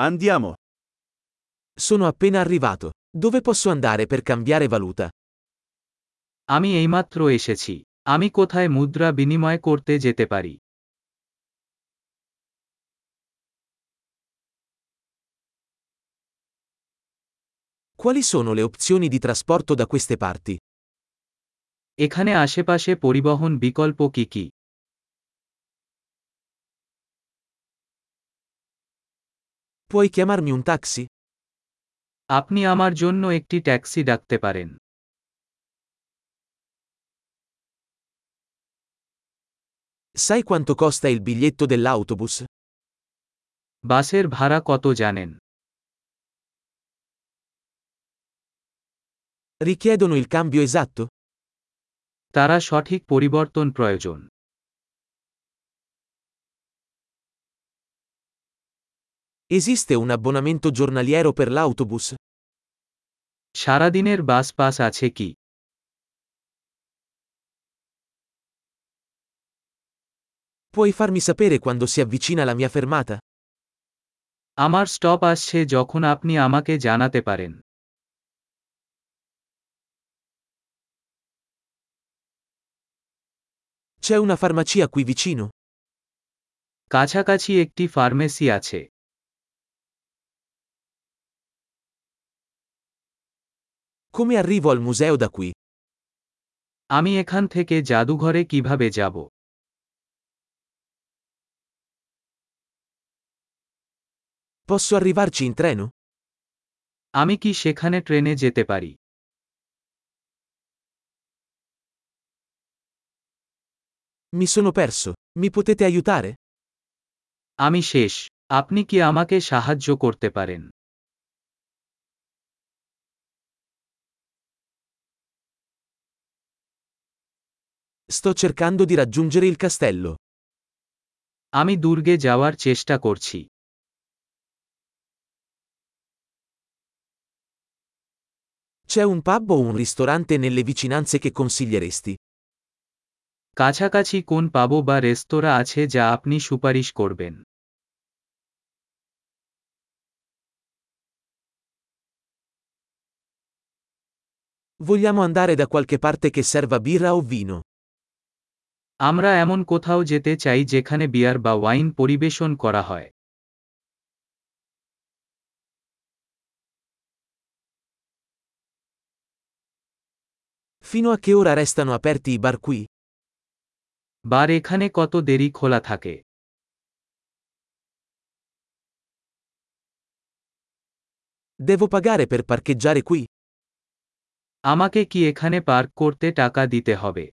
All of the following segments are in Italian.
Andiamo. Sono appena arrivato. Dove posso andare per cambiare valuta? আমি এইমাত্র এসেছি আমি কোথায় মুদ্রা বিনিময় করতে যেতে পারি Quali sono le opzioni di trasporto da queste parti? এখানে আশেপাশে পরিবহন বিকল্প কি কি Puoi chiamarmi un taxi? আপনি আমার জন্য একটি ট্যাক্সি ডাকতে পারেন Sai quanto costa il biglietto dell'autobus? বাসের ভাড়া কত জানেন Richiedono il cambio esatto? তারা সঠিক পরিবর্তন প্রয়োজন Esiste un abbonamento giornaliero per l'autobus? সারাদিনের বাস পাস আছে কি Puoi farmi sapere quando si avvicina la mia fermata? আমার স্টপ আসছে যখন আপনি আমাকে জানাতে পারেন C'è una farmacia qui vicino? কাছাকাছি একটি ফার্মেসি আছে Come arrivo al museo da qui? আমি এখান থেকে জাদুঘরে কিভাবে যাব Posso arrivarci in treno? আমি কি সেখানে ট্রেনে যেতে পারি Mi sono perso. Mi potete aiutare? আমি শেষ আপনি কি আমাকে সাহায্য করতে পারেন Sto cercando di raggiungere il castello. আমি দুর্গে যাওয়ার চেষ্টা করছি C'è un pub o un ristorante nelle vicinanze che consiglieresti? কাছাকাছি কোন পাবো বা রেস্তোরাঁ আছে যা আপনি সুপারিশ করবেন Vogliamo andare da qualche parte che serva birra o vino. আমরা এমন কোথাও যেতে চাই যেখানে বিয়ার বা ওয়াইন পরিবেশন করা হয় Fino a che ora restano aperti i bar qui? বার এখানে কত দেরি খোলা থাকে Devo pagare per parcheggiare qui? আমাকে কি এখানে পার্ক করতে টাকা দিতে হবে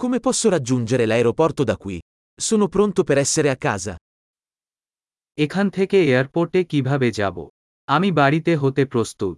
Come posso raggiungere l'aeroporto da qui? Sono pronto per essere a casa. এখান থেকে এয়ারপোর্টে কিভাবে যাব আমি বাড়িতে হতে প্রস্তুত